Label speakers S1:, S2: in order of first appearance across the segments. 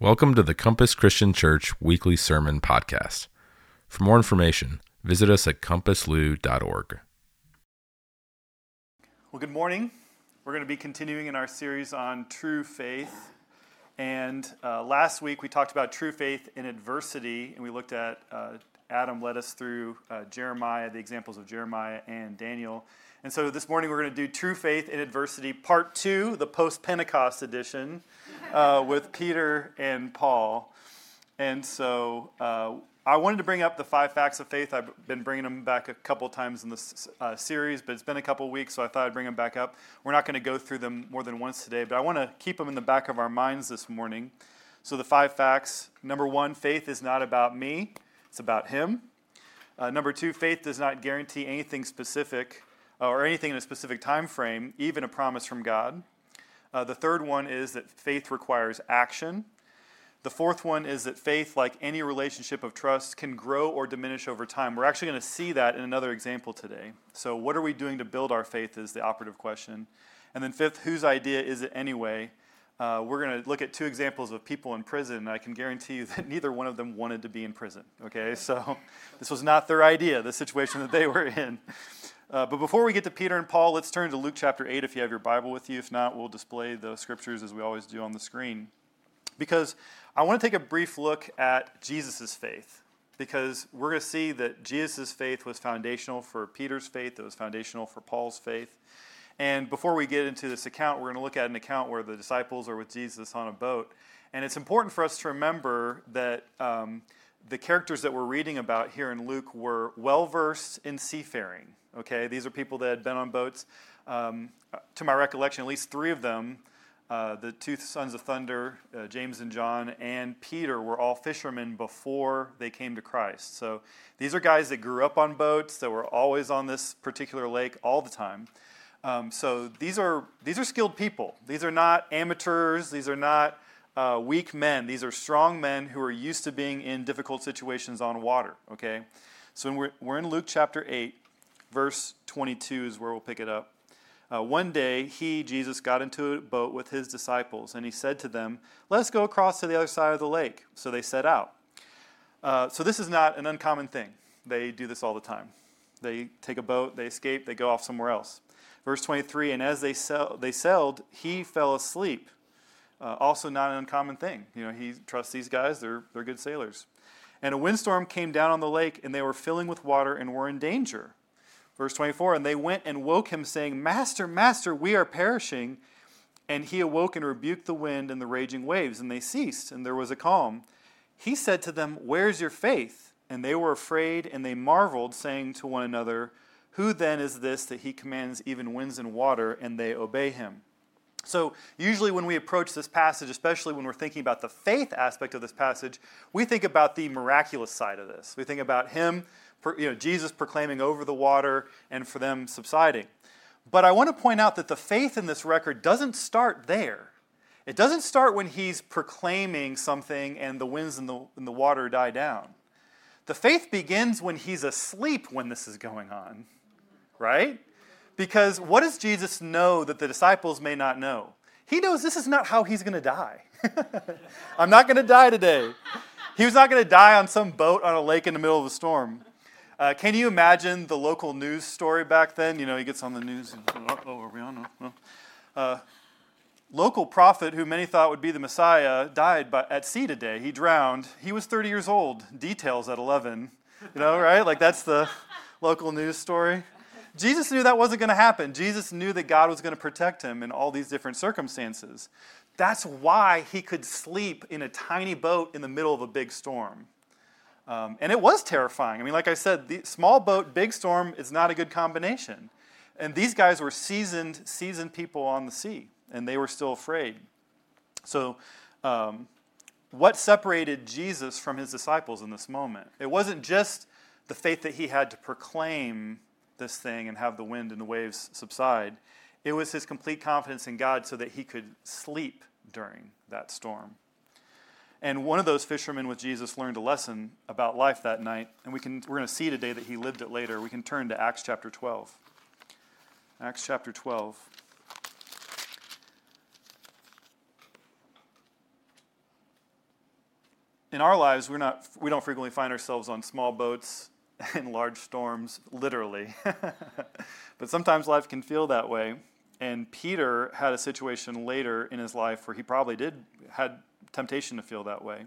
S1: Welcome to the Compass Christian Church Weekly Sermon Podcast. For more information, visit us at compasslou.org.
S2: Well, good morning. We're going to be continuing in our series on true faith. And uh, last week we talked about true faith in adversity, and we looked at uh, Adam led us through uh, Jeremiah, the examples of Jeremiah and Daniel. And so this morning we're going to do True Faith in Adversity, Part 2, the post Pentecost edition, uh, with Peter and Paul. And so uh, I wanted to bring up the five facts of faith. I've been bringing them back a couple times in this uh, series, but it's been a couple weeks, so I thought I'd bring them back up. We're not going to go through them more than once today, but I want to keep them in the back of our minds this morning. So the five facts number one, faith is not about me, it's about Him. Uh, number two, faith does not guarantee anything specific or anything in a specific time frame, even a promise from God. Uh, the third one is that faith requires action. The fourth one is that faith, like any relationship of trust, can grow or diminish over time. We're actually going to see that in another example today. So, what are we doing to build our faith is the operative question. And then, fifth, whose idea is it anyway? Uh, we're going to look at two examples of people in prison. I can guarantee you that neither one of them wanted to be in prison. Okay, so this was not their idea, the situation that they were in. Uh, but before we get to Peter and Paul, let's turn to Luke chapter 8 if you have your Bible with you. If not, we'll display the scriptures as we always do on the screen. Because I want to take a brief look at Jesus' faith. Because we're going to see that Jesus' faith was foundational for Peter's faith, it was foundational for Paul's faith. And before we get into this account, we're going to look at an account where the disciples are with Jesus on a boat. And it's important for us to remember that um, the characters that we're reading about here in Luke were well versed in seafaring. Okay, these are people that had been on boats. Um, to my recollection, at least three of them, uh, the two sons of thunder, uh, James and John, and Peter, were all fishermen before they came to Christ. So these are guys that grew up on boats, that were always on this particular lake all the time. Um, so these are these are skilled people. These are not amateurs. These are not uh, weak men. These are strong men who are used to being in difficult situations on water. Okay, so we're, we're in Luke chapter eight, verse 22 is where we'll pick it up. Uh, one day, he, Jesus, got into a boat with his disciples, and he said to them, Let us go across to the other side of the lake. So they set out. Uh, so this is not an uncommon thing. They do this all the time. They take a boat, they escape, they go off somewhere else. Verse 23 And as they, they sailed, he fell asleep. Uh, also, not an uncommon thing. You know, he trusts these guys, they're, they're good sailors. And a windstorm came down on the lake, and they were filling with water and were in danger. Verse 24 And they went and woke him, saying, Master, Master, we are perishing. And he awoke and rebuked the wind and the raging waves, and they ceased, and there was a calm. He said to them, Where's your faith? And they were afraid, and they marveled, saying to one another, Who then is this that he commands even winds and water, and they obey him? So, usually when we approach this passage, especially when we're thinking about the faith aspect of this passage, we think about the miraculous side of this. We think about him you know, Jesus proclaiming over the water and for them subsiding. But I want to point out that the faith in this record doesn't start there. It doesn't start when he's proclaiming something and the winds and the, and the water die down. The faith begins when he's asleep when this is going on, right? Because what does Jesus know that the disciples may not know? He knows this is not how he's going to die. I'm not going to die today. He was not going to die on some boat on a lake in the middle of a storm. Uh, can you imagine the local news story back then? You know, he gets on the news and, oh, are we on? No. Uh, local prophet who many thought would be the Messiah died by, at sea today. He drowned. He was 30 years old. Details at 11. You know, right? Like that's the local news story. Jesus knew that wasn't going to happen. Jesus knew that God was going to protect him in all these different circumstances. That's why he could sleep in a tiny boat in the middle of a big storm. Um, and it was terrifying. I mean, like I said, the small boat, big storm is not a good combination. And these guys were seasoned, seasoned people on the sea, and they were still afraid. So, um, what separated Jesus from his disciples in this moment? It wasn't just the faith that he had to proclaim this thing and have the wind and the waves subside. It was his complete confidence in God so that he could sleep during that storm. And one of those fishermen with Jesus learned a lesson about life that night, and we can, we're going to see today that he lived it later. We can turn to Acts chapter 12. Acts chapter 12. in our lives, we're not, we don't frequently find ourselves on small boats in large storms, literally. but sometimes life can feel that way. And Peter had a situation later in his life where he probably did had temptation to feel that way.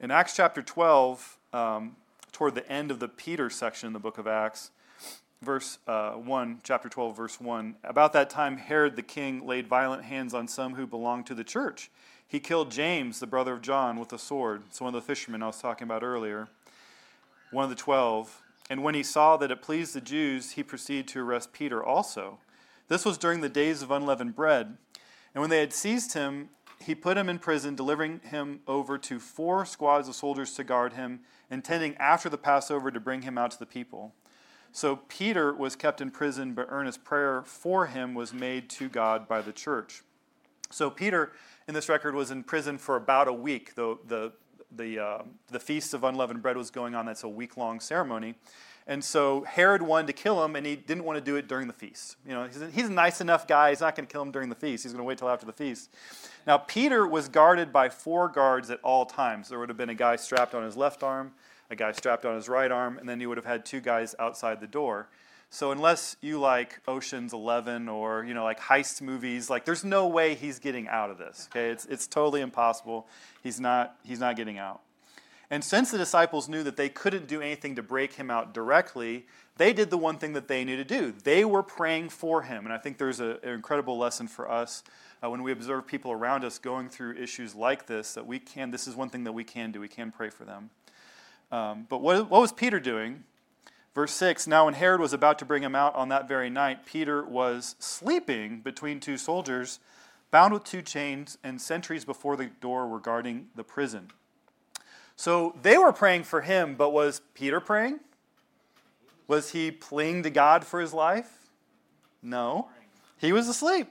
S2: In Acts chapter 12, um, toward the end of the Peter section in the book of Acts, verse uh, 1, chapter 12, verse 1, about that time Herod the king laid violent hands on some who belonged to the church. He killed James, the brother of John, with a sword. So one of the fishermen I was talking about earlier, one of the twelve. And when he saw that it pleased the Jews, he proceeded to arrest Peter also. This was during the days of unleavened bread. And when they had seized him, he put him in prison, delivering him over to four squads of soldiers to guard him, intending after the Passover to bring him out to the people. So Peter was kept in prison, but earnest prayer for him was made to God by the church. So Peter, in this record, was in prison for about a week. The, the, the, uh, the Feast of Unleavened Bread was going on. That's a week long ceremony. And so Herod wanted to kill him, and he didn't want to do it during the feast. You know, he's a, he's a nice enough guy. He's not going to kill him during the feast. He's going to wait till after the feast. Now, Peter was guarded by four guards at all times. There would have been a guy strapped on his left arm, a guy strapped on his right arm, and then you would have had two guys outside the door. So unless you like Ocean's Eleven or you know like heist movies, like there's no way he's getting out of this. Okay, it's it's totally impossible. He's not he's not getting out. And since the disciples knew that they couldn't do anything to break him out directly, they did the one thing that they knew to do. They were praying for him. And I think there's a, an incredible lesson for us uh, when we observe people around us going through issues like this that we can, this is one thing that we can do. We can pray for them. Um, but what, what was Peter doing? Verse 6 Now, when Herod was about to bring him out on that very night, Peter was sleeping between two soldiers, bound with two chains, and sentries before the door were guarding the prison. So they were praying for him, but was Peter praying? Was he pleading to God for his life? No. He was asleep.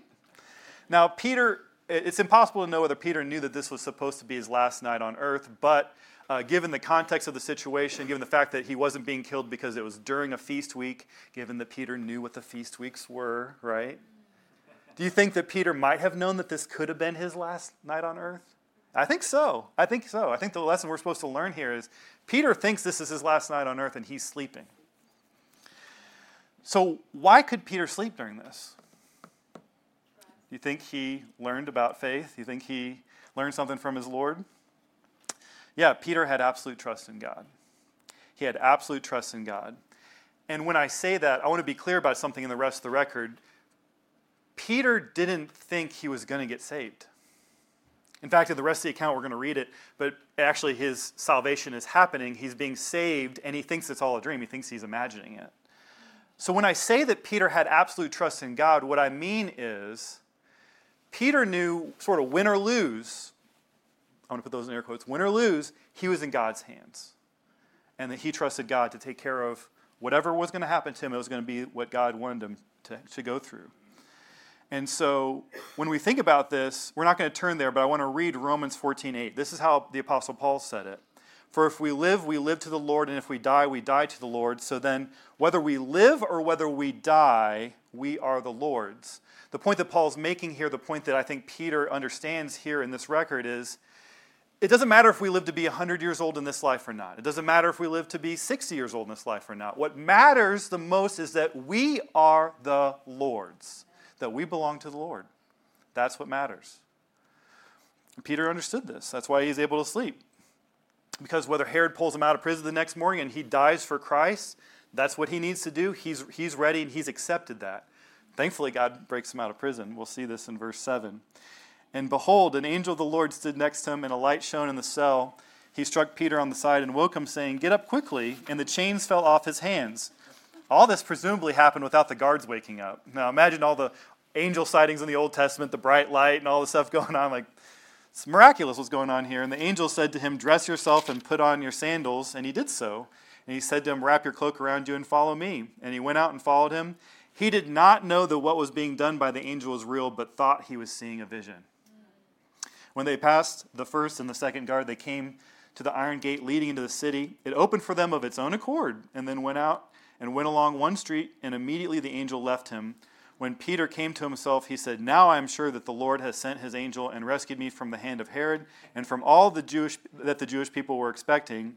S2: Now, Peter, it's impossible to know whether Peter knew that this was supposed to be his last night on earth, but uh, given the context of the situation, given the fact that he wasn't being killed because it was during a feast week, given that Peter knew what the feast weeks were, right? Do you think that Peter might have known that this could have been his last night on earth? I think so. I think so. I think the lesson we're supposed to learn here is Peter thinks this is his last night on earth and he's sleeping. So, why could Peter sleep during this? Do you think he learned about faith? Do you think he learned something from his Lord? Yeah, Peter had absolute trust in God. He had absolute trust in God. And when I say that, I want to be clear about something in the rest of the record. Peter didn't think he was going to get saved. In fact, in the rest of the account, we're going to read it, but actually his salvation is happening. He's being saved, and he thinks it's all a dream. He thinks he's imagining it. So when I say that Peter had absolute trust in God, what I mean is Peter knew sort of win or lose. I want to put those in air quotes win or lose, he was in God's hands. And that he trusted God to take care of whatever was going to happen to him, it was going to be what God wanted him to, to go through. And so when we think about this, we're not going to turn there, but I want to read Romans 14:8. This is how the apostle Paul said it. For if we live, we live to the Lord, and if we die, we die to the Lord. So then, whether we live or whether we die, we are the Lord's. The point that Paul's making here, the point that I think Peter understands here in this record is it doesn't matter if we live to be 100 years old in this life or not. It doesn't matter if we live to be 60 years old in this life or not. What matters the most is that we are the Lord's that we belong to the Lord. That's what matters. Peter understood this. That's why he's able to sleep. Because whether Herod pulls him out of prison the next morning and he dies for Christ, that's what he needs to do. He's, he's ready and he's accepted that. Thankfully, God breaks him out of prison. We'll see this in verse 7. And behold, an angel of the Lord stood next to him, and a light shone in the cell. He struck Peter on the side and woke him, saying, Get up quickly. And the chains fell off his hands. All this presumably happened without the guards waking up. Now imagine all the angel sightings in the Old Testament, the bright light and all the stuff going on. Like, it's miraculous what's going on here. And the angel said to him, Dress yourself and put on your sandals. And he did so. And he said to him, Wrap your cloak around you and follow me. And he went out and followed him. He did not know that what was being done by the angel was real, but thought he was seeing a vision. When they passed the first and the second guard, they came to the iron gate leading into the city. It opened for them of its own accord, and then went out and went along one street, and immediately the angel left him. When Peter came to himself, he said, Now I am sure that the Lord has sent his angel and rescued me from the hand of Herod and from all the Jewish, that the Jewish people were expecting.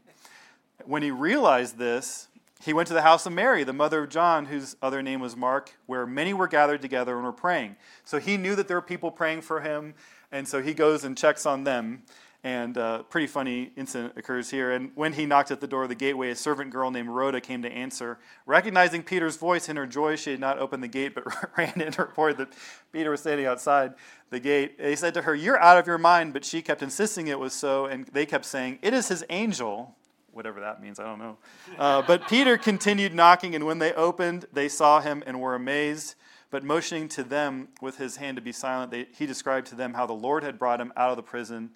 S2: When he realized this, he went to the house of Mary, the mother of John, whose other name was Mark, where many were gathered together and were praying. So he knew that there were people praying for him, and so he goes and checks on them. And a uh, pretty funny incident occurs here. And when he knocked at the door of the gateway, a servant girl named Rhoda came to answer. Recognizing Peter's voice in her joy, she had not opened the gate, but ran in and reported that Peter was standing outside the gate. They said to her, You're out of your mind. But she kept insisting it was so, and they kept saying, It is his angel. Whatever that means, I don't know. Uh, but Peter continued knocking, and when they opened, they saw him and were amazed. But motioning to them with his hand to be silent, they, he described to them how the Lord had brought him out of the prison.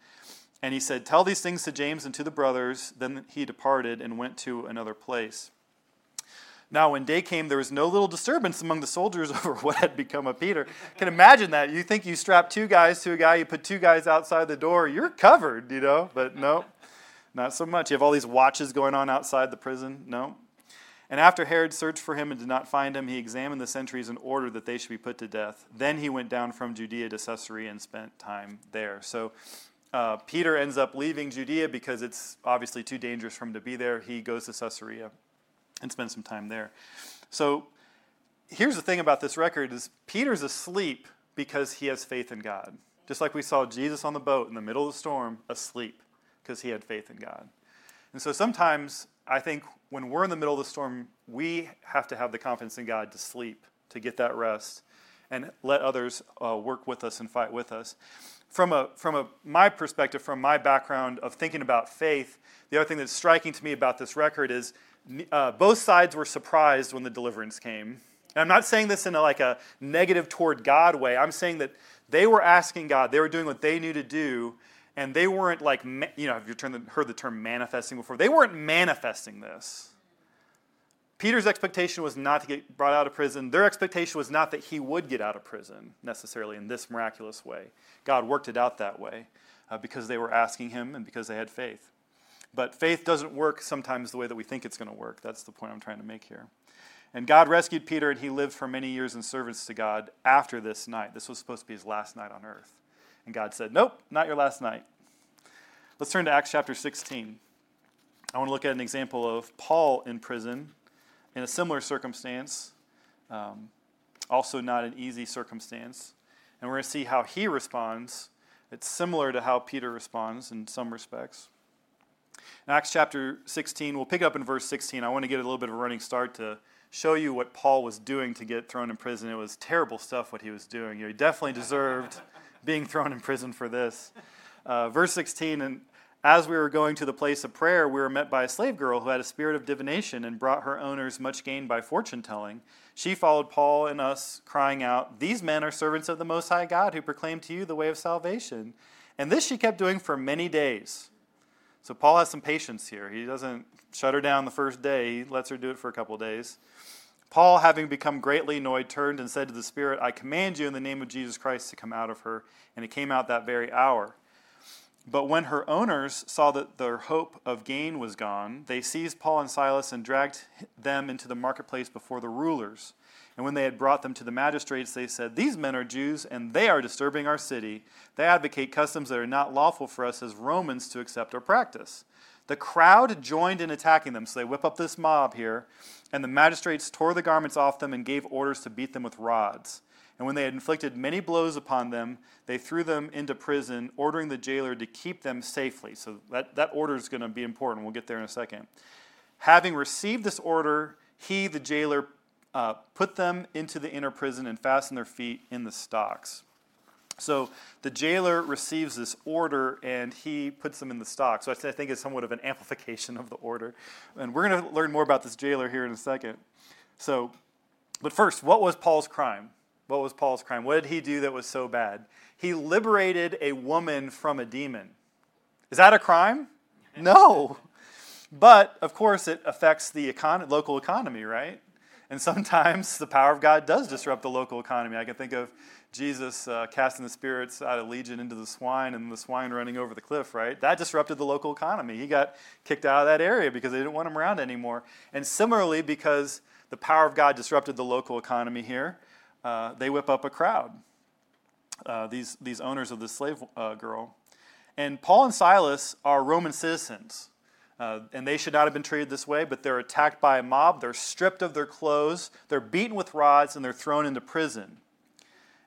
S2: And he said, Tell these things to James and to the brothers. Then he departed and went to another place. Now, when day came, there was no little disturbance among the soldiers over what had become of Peter. Can imagine that. You think you strap two guys to a guy, you put two guys outside the door, you're covered, you know? But no, not so much. You have all these watches going on outside the prison. No. And after Herod searched for him and did not find him, he examined the sentries and ordered that they should be put to death. Then he went down from Judea to Caesarea and spent time there. So uh, Peter ends up leaving Judea because it's obviously too dangerous for him to be there. He goes to Caesarea and spends some time there. So here's the thing about this record is Peter's asleep because he has faith in God. Just like we saw Jesus on the boat in the middle of the storm asleep because he had faith in God. And so sometimes I think when we're in the middle of the storm, we have to have the confidence in God to sleep, to get that rest, and let others uh, work with us and fight with us from a from a my perspective, from my background of thinking about faith, the other thing that's striking to me about this record is uh, both sides were surprised when the deliverance came. And I'm not saying this in a, like a negative toward God way. I'm saying that they were asking God, they were doing what they knew to do, and they weren't like you know, have you heard the term manifesting before? They weren't manifesting this. Peter's expectation was not to get brought out of prison. Their expectation was not that he would get out of prison necessarily in this miraculous way. God worked it out that way uh, because they were asking him and because they had faith. But faith doesn't work sometimes the way that we think it's going to work. That's the point I'm trying to make here. And God rescued Peter, and he lived for many years in service to God after this night. This was supposed to be his last night on earth. And God said, Nope, not your last night. Let's turn to Acts chapter 16. I want to look at an example of Paul in prison in a similar circumstance, um, also not an easy circumstance. And we're going to see how he responds. It's similar to how Peter responds in some respects. In Acts chapter 16, we'll pick up in verse 16. I want to get a little bit of a running start to show you what Paul was doing to get thrown in prison. It was terrible stuff what he was doing. He definitely deserved being thrown in prison for this. Uh, verse 16, and as we were going to the place of prayer, we were met by a slave girl who had a spirit of divination and brought her owners much gain by fortune telling. She followed Paul and us, crying out, These men are servants of the Most High God who proclaim to you the way of salvation. And this she kept doing for many days. So Paul has some patience here. He doesn't shut her down the first day, he lets her do it for a couple days. Paul, having become greatly annoyed, turned and said to the Spirit, I command you in the name of Jesus Christ to come out of her. And it came out that very hour. But when her owners saw that their hope of gain was gone, they seized Paul and Silas and dragged them into the marketplace before the rulers. And when they had brought them to the magistrates, they said, These men are Jews, and they are disturbing our city. They advocate customs that are not lawful for us as Romans to accept or practice. The crowd joined in attacking them, so they whip up this mob here. And the magistrates tore the garments off them and gave orders to beat them with rods. And when they had inflicted many blows upon them, they threw them into prison, ordering the jailer to keep them safely. So that, that order is going to be important. We'll get there in a second. Having received this order, he, the jailer, uh, put them into the inner prison and fastened their feet in the stocks. So the jailer receives this order and he puts them in the stocks. So I think it's somewhat of an amplification of the order. And we're going to learn more about this jailer here in a second. So, but first, what was Paul's crime? What was Paul's crime? What did he do that was so bad? He liberated a woman from a demon. Is that a crime? No. But of course, it affects the econ- local economy, right? And sometimes the power of God does disrupt the local economy. I can think of Jesus uh, casting the spirits out of Legion into the swine and the swine running over the cliff, right? That disrupted the local economy. He got kicked out of that area because they didn't want him around anymore. And similarly, because the power of God disrupted the local economy here, uh, they whip up a crowd. Uh, these these owners of the slave uh, girl, and Paul and Silas are Roman citizens. Uh, and they should not have been treated this way, but they're attacked by a mob. They're stripped of their clothes. They're beaten with rods and they're thrown into prison.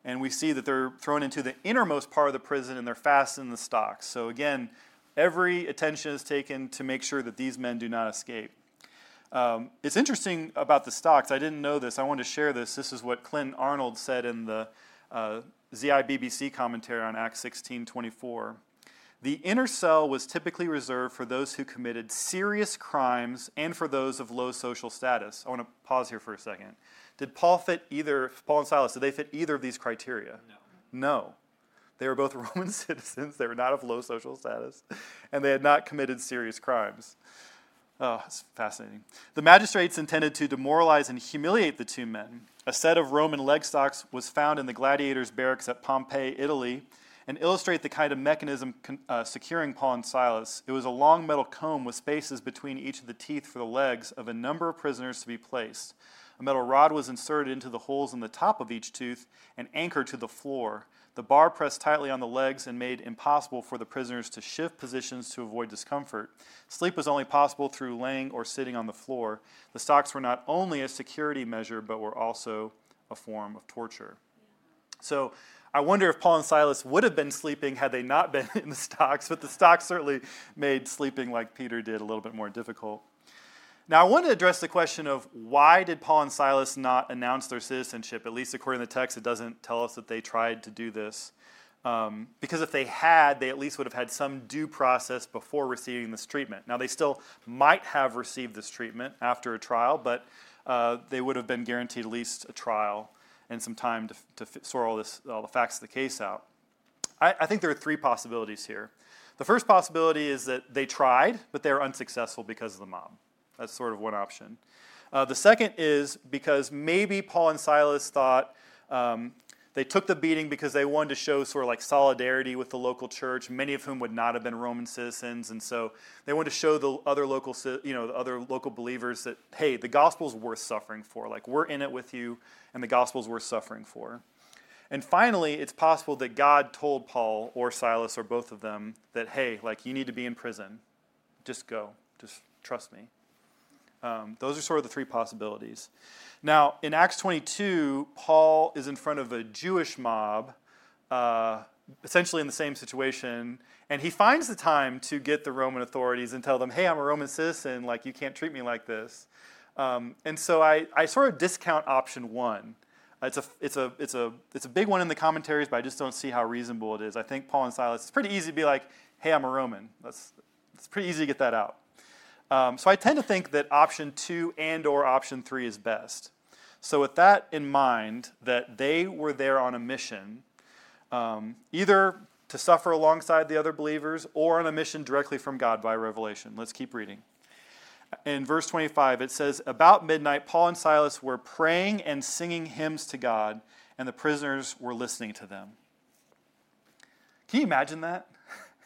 S2: And we see that they're thrown into the innermost part of the prison and they're fastened in the stocks. So, again, every attention is taken to make sure that these men do not escape. Um, it's interesting about the stocks. I didn't know this. I wanted to share this. This is what Clint Arnold said in the uh, ZIBBC commentary on Acts 16 24. The inner cell was typically reserved for those who committed serious crimes and for those of low social status. I want to pause here for a second. Did Paul fit either, Paul and Silas, did they fit either of these criteria?
S3: No.
S2: No. They were both Roman citizens, they were not of low social status, and they had not committed serious crimes. Oh, it's fascinating. The magistrates intended to demoralize and humiliate the two men. A set of Roman leg stocks was found in the gladiators' barracks at Pompeii, Italy, and illustrate the kind of mechanism uh, securing Paul and Silas. It was a long metal comb with spaces between each of the teeth for the legs of a number of prisoners to be placed. A metal rod was inserted into the holes in the top of each tooth and anchored to the floor. The bar pressed tightly on the legs and made impossible for the prisoners to shift positions to avoid discomfort. Sleep was only possible through laying or sitting on the floor. The stocks were not only a security measure, but were also a form of torture. So, I wonder if Paul and Silas would have been sleeping had they not been in the stocks, but the stocks certainly made sleeping like Peter did a little bit more difficult. Now, I want to address the question of why did Paul and Silas not announce their citizenship? At least according to the text, it doesn't tell us that they tried to do this. Um, because if they had, they at least would have had some due process before receiving this treatment. Now, they still might have received this treatment after a trial, but uh, they would have been guaranteed at least a trial and some time to, to sort all, this, all the facts of the case out. I, I think there are three possibilities here. The first possibility is that they tried, but they were unsuccessful because of the mob. That's sort of one option. Uh, the second is because maybe Paul and Silas thought um, they took the beating because they wanted to show sort of like solidarity with the local church, many of whom would not have been Roman citizens, and so they wanted to show the other local, you know, the other local believers that hey, the gospel's worth suffering for. Like we're in it with you, and the gospel's worth suffering for. And finally, it's possible that God told Paul or Silas or both of them that hey, like you need to be in prison, just go, just trust me. Um, those are sort of the three possibilities. Now, in Acts 22, Paul is in front of a Jewish mob, uh, essentially in the same situation, and he finds the time to get the Roman authorities and tell them, hey, I'm a Roman citizen, like, you can't treat me like this. Um, and so I, I sort of discount option one. It's a, it's, a, it's, a, it's a big one in the commentaries, but I just don't see how reasonable it is. I think Paul and Silas, it's pretty easy to be like, hey, I'm a Roman. That's, it's pretty easy to get that out. Um, so I tend to think that option two and or option three is best. So with that in mind, that they were there on a mission, um, either to suffer alongside the other believers or on a mission directly from God by revelation. Let's keep reading. In verse 25, it says, About midnight, Paul and Silas were praying and singing hymns to God, and the prisoners were listening to them. Can you imagine that?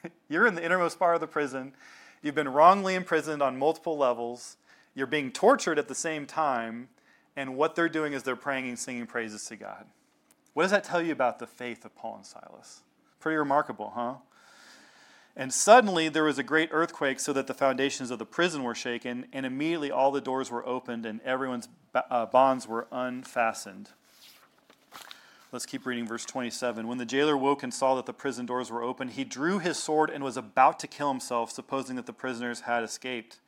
S2: You're in the innermost part of the prison. You've been wrongly imprisoned on multiple levels. You're being tortured at the same time and what they're doing is they're praying and singing praises to God. What does that tell you about the faith of Paul and Silas? Pretty remarkable, huh? And suddenly there was a great earthquake, so that the foundations of the prison were shaken, and immediately all the doors were opened, and everyone's uh, bonds were unfastened. Let's keep reading verse 27. When the jailer woke and saw that the prison doors were open, he drew his sword and was about to kill himself, supposing that the prisoners had escaped.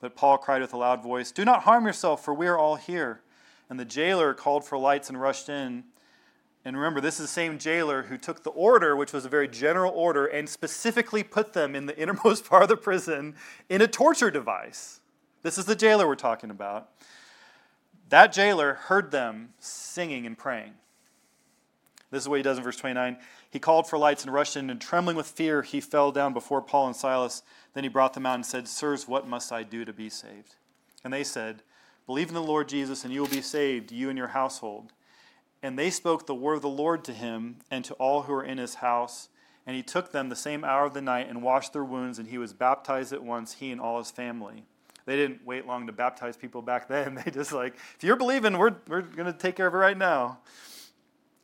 S2: But Paul cried with a loud voice, Do not harm yourself, for we are all here. And the jailer called for lights and rushed in. And remember, this is the same jailer who took the order, which was a very general order, and specifically put them in the innermost part of the prison in a torture device. This is the jailer we're talking about. That jailer heard them singing and praying. This is what he does in verse 29. He called for lights and rushed in, and trembling with fear, he fell down before Paul and Silas. Then he brought them out and said, Sirs, what must I do to be saved? And they said, Believe in the Lord Jesus, and you will be saved, you and your household. And they spoke the word of the Lord to him and to all who were in his house. And he took them the same hour of the night and washed their wounds, and he was baptized at once, he and all his family. They didn't wait long to baptize people back then. They just like, if you're believing, we're, we're going to take care of it right now.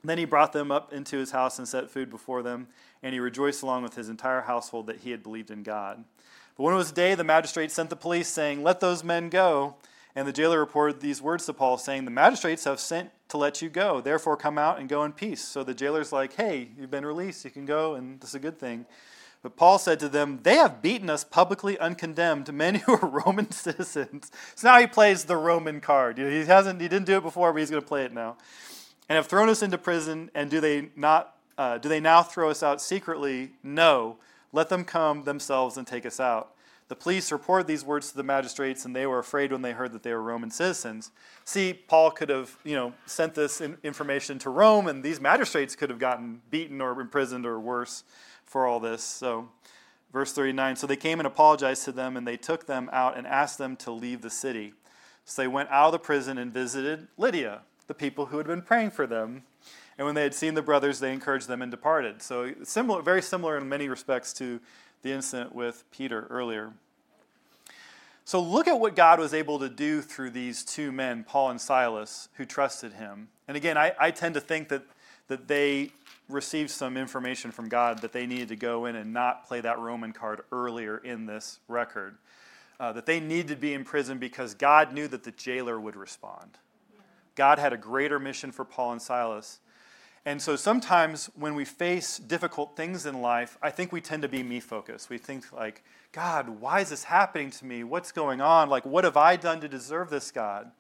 S2: Then he brought them up into his house and set food before them, and he rejoiced along with his entire household that he had believed in God. But when it was day, the magistrate sent the police, saying, Let those men go. And the jailer reported these words to Paul, saying, The magistrates have sent to let you go. Therefore, come out and go in peace. So the jailer's like, Hey, you've been released. You can go, and this is a good thing. But Paul said to them, They have beaten us publicly uncondemned, men who are Roman citizens. So now he plays the Roman card. He, hasn't, he didn't do it before, but he's going to play it now. And have thrown us into prison, and do they, not, uh, do they now throw us out secretly? No. Let them come themselves and take us out. The police reported these words to the magistrates, and they were afraid when they heard that they were Roman citizens. See, Paul could have, you know, sent this information to Rome, and these magistrates could have gotten beaten or imprisoned or worse for all this. So, verse 39 So they came and apologized to them, and they took them out and asked them to leave the city. So they went out of the prison and visited Lydia, the people who had been praying for them. And when they had seen the brothers, they encouraged them and departed. So, similar, very similar in many respects to the incident with Peter earlier. So look at what God was able to do through these two men, Paul and Silas, who trusted him. And again, I, I tend to think that, that they received some information from God that they needed to go in and not play that Roman card earlier in this record. Uh, that they needed to be in prison because God knew that the jailer would respond. God had a greater mission for Paul and Silas. And so sometimes when we face difficult things in life, I think we tend to be me focused. We think, like, God, why is this happening to me? What's going on? Like, what have I done to deserve this, God?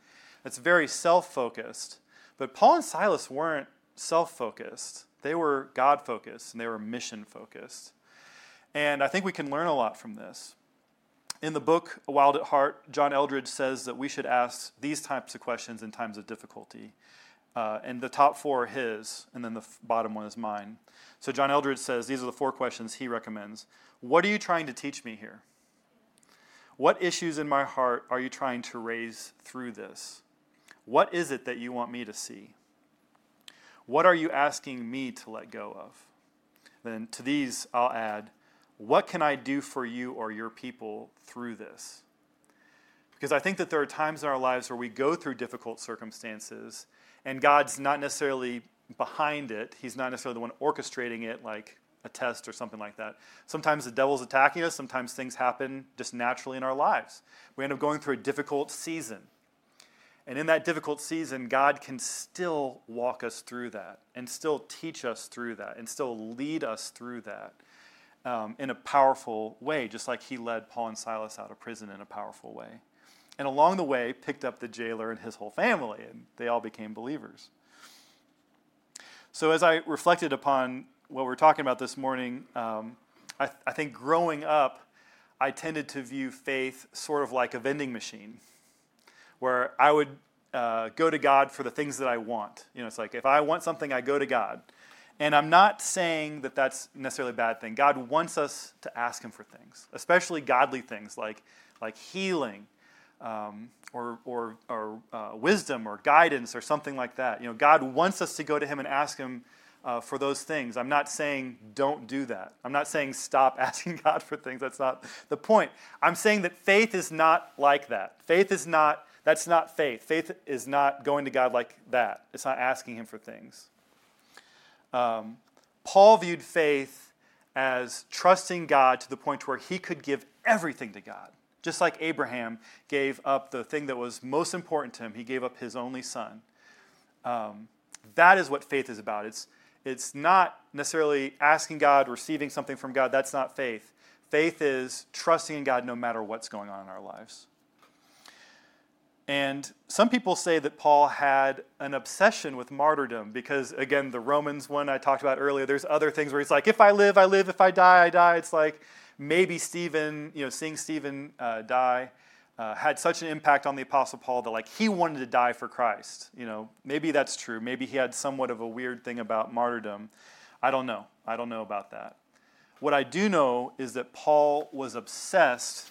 S2: That's very self focused. But Paul and Silas weren't self focused, they were God focused and they were mission focused. And I think we can learn a lot from this. In the book, A Wild at Heart, John Eldredge says that we should ask these types of questions in times of difficulty. Uh, and the top four are his, and then the f- bottom one is mine. So John Eldredge says these are the four questions he recommends. What are you trying to teach me here? What issues in my heart are you trying to raise through this? What is it that you want me to see? What are you asking me to let go of? Then to these, I'll add, what can I do for you or your people through this? Because I think that there are times in our lives where we go through difficult circumstances and God's not necessarily behind it. He's not necessarily the one orchestrating it like a test or something like that. Sometimes the devil's attacking us, sometimes things happen just naturally in our lives. We end up going through a difficult season. And in that difficult season, God can still walk us through that and still teach us through that and still lead us through that um, in a powerful way, just like He led Paul and Silas out of prison in a powerful way and along the way picked up the jailer and his whole family, and they all became believers. So, as I reflected upon what we're talking about this morning, um, I, th- I think growing up, I tended to view faith sort of like a vending machine, where I would uh, go to God for the things that I want. You know, it's like if I want something, I go to God. And I'm not saying that that's necessarily a bad thing. God wants us to ask Him for things, especially godly things like, like healing um, or, or, or uh, wisdom or guidance or something like that. You know, God wants us to go to Him and ask Him uh, for those things. I'm not saying don't do that. I'm not saying stop asking God for things. That's not the point. I'm saying that faith is not like that. Faith is not, that's not faith. Faith is not going to God like that. It's not asking Him for things. Um, Paul viewed faith as trusting God to the point where he could give everything to God. Just like Abraham gave up the thing that was most important to him, he gave up his only son. Um, that is what faith is about. It's, it's not necessarily asking God, receiving something from God. That's not faith. Faith is trusting in God no matter what's going on in our lives. And some people say that Paul had an obsession with martyrdom because, again, the Romans one I talked about earlier, there's other things where he's like, if I live, I live. If I die, I die. It's like, maybe Stephen, you know, seeing Stephen uh, die uh, had such an impact on the Apostle Paul that like he wanted to die for Christ. You know, maybe that's true. Maybe he had somewhat of a weird thing about martyrdom. I don't know. I don't know about that. What I do know is that Paul was obsessed.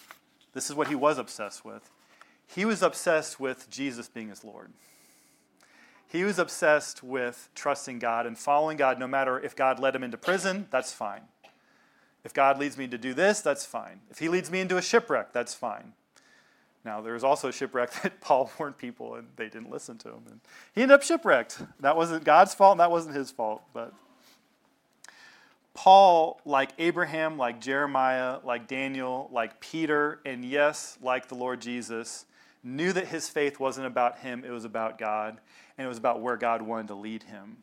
S2: This is what he was obsessed with. He was obsessed with Jesus being his Lord. He was obsessed with trusting God and following God no matter if God led him into prison, that's fine. If God leads me to do this, that's fine. If He leads me into a shipwreck, that's fine. Now, there was also a shipwreck that Paul warned people and they didn't listen to him. And he ended up shipwrecked. That wasn't God's fault and that wasn't his fault. But Paul, like Abraham, like Jeremiah, like Daniel, like Peter, and yes, like the Lord Jesus, knew that his faith wasn't about him, it was about God, and it was about where God wanted to lead him.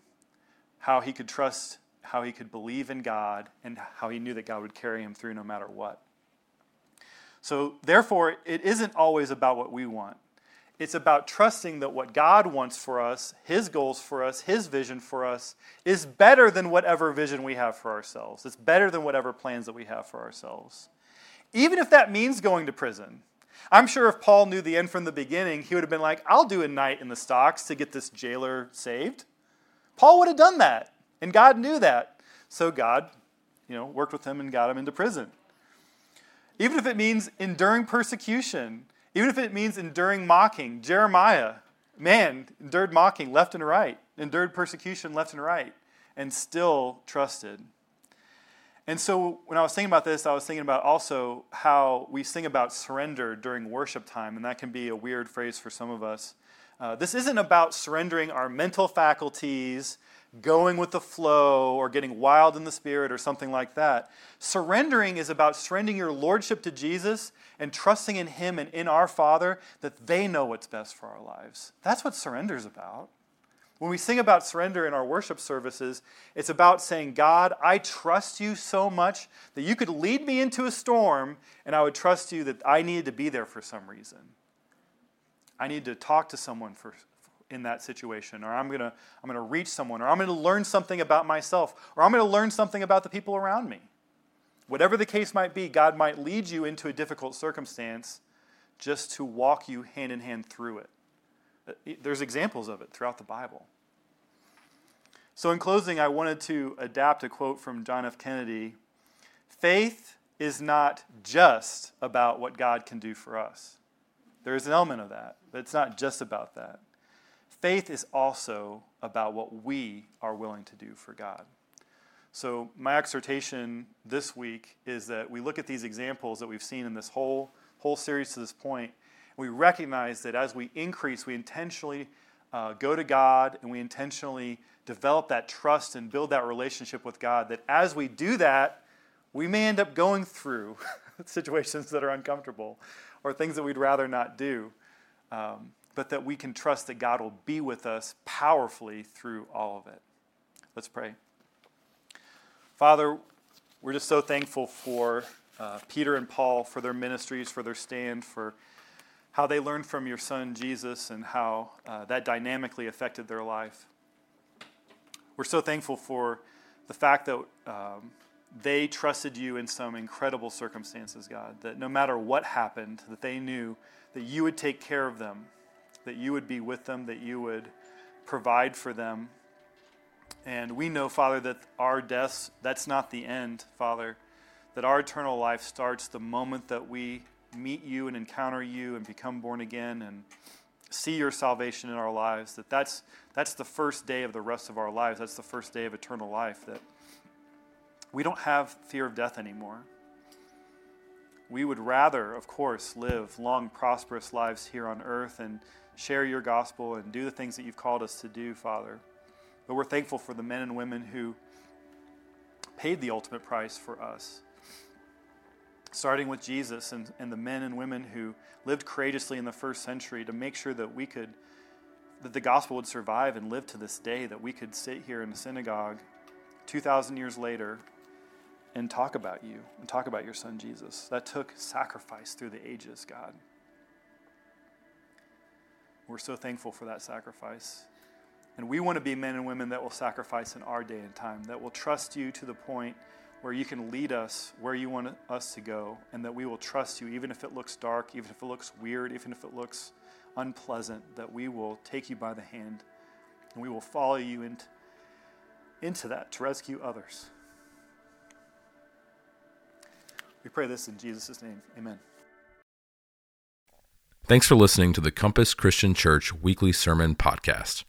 S2: How he could trust, how he could believe in God, and how he knew that God would carry him through no matter what. So, therefore, it isn't always about what we want. It's about trusting that what God wants for us, His goals for us, His vision for us, is better than whatever vision we have for ourselves. It's better than whatever plans that we have for ourselves. Even if that means going to prison. I'm sure if Paul knew the end from the beginning, he would have been like, I'll do a night in the stocks to get this jailer saved. Paul would have done that, and God knew that. So God, you know, worked with him and got him into prison. Even if it means enduring persecution, even if it means enduring mocking. Jeremiah, man, endured mocking left and right, endured persecution left and right, and still trusted. And so when I was thinking about this, I was thinking about also how we sing about surrender during worship time, and that can be a weird phrase for some of us. Uh, this isn't about surrendering our mental faculties going with the flow or getting wild in the spirit or something like that. Surrendering is about surrendering your lordship to Jesus and trusting in Him and in our Father that they know what's best for our lives. That's what surrender is about. When we sing about surrender in our worship services, it's about saying, God, I trust you so much that you could lead me into a storm, and I would trust you that I needed to be there for some reason. I need to talk to someone for, in that situation, or I'm going to I'm going to reach someone, or I'm going to learn something about myself, or I'm going to learn something about the people around me. Whatever the case might be, God might lead you into a difficult circumstance just to walk you hand in hand through it. Uh, there's examples of it throughout the Bible. So, in closing, I wanted to adapt a quote from John F. Kennedy Faith is not just about what God can do for us. There is an element of that, but it's not just about that. Faith is also about what we are willing to do for God. So, my exhortation this week is that we look at these examples that we've seen in this whole, whole series to this point, we recognize that as we increase, we intentionally uh, go to God and we intentionally develop that trust and build that relationship with God. That as we do that, we may end up going through situations that are uncomfortable or things that we'd rather not do. Um, but that we can trust that God will be with us powerfully through all of it. Let's pray. Father, we're just so thankful for uh, Peter and Paul, for their ministries, for their stand, for how they learned from your son Jesus and how uh, that dynamically affected their life. We're so thankful for the fact that um, they trusted you in some incredible circumstances, God, that no matter what happened, that they knew that you would take care of them, that you would be with them, that you would provide for them. And we know, Father, that our deaths, that's not the end, Father, that our eternal life starts the moment that we meet you and encounter you and become born again and see your salvation in our lives that that's that's the first day of the rest of our lives that's the first day of eternal life that we don't have fear of death anymore we would rather of course live long prosperous lives here on earth and share your gospel and do the things that you've called us to do, Father. But we're thankful for the men and women who paid the ultimate price for us. Starting with Jesus and, and the men and women who lived courageously in the first century to make sure that we could, that the gospel would survive and live to this day, that we could sit here in the synagogue 2,000 years later and talk about you and talk about your son Jesus. That took sacrifice through the ages, God. We're so thankful for that sacrifice. And we want to be men and women that will sacrifice in our day and time, that will trust you to the point where you can lead us where you want us to go, and that we will trust you even if it looks dark, even if it looks weird, even if it looks unpleasant, that we will take you by the hand and we will follow you into, into that to rescue others. We pray this in Jesus' name. Amen.
S1: Thanks for listening to the Compass Christian Church weekly sermon podcast.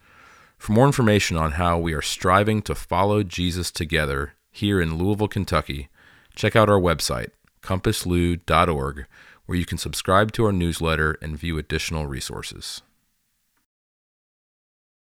S1: For more information on how we are striving to follow Jesus together here in Louisville, Kentucky, check out our website, compasslou.org, where you can subscribe to our newsletter and view additional resources.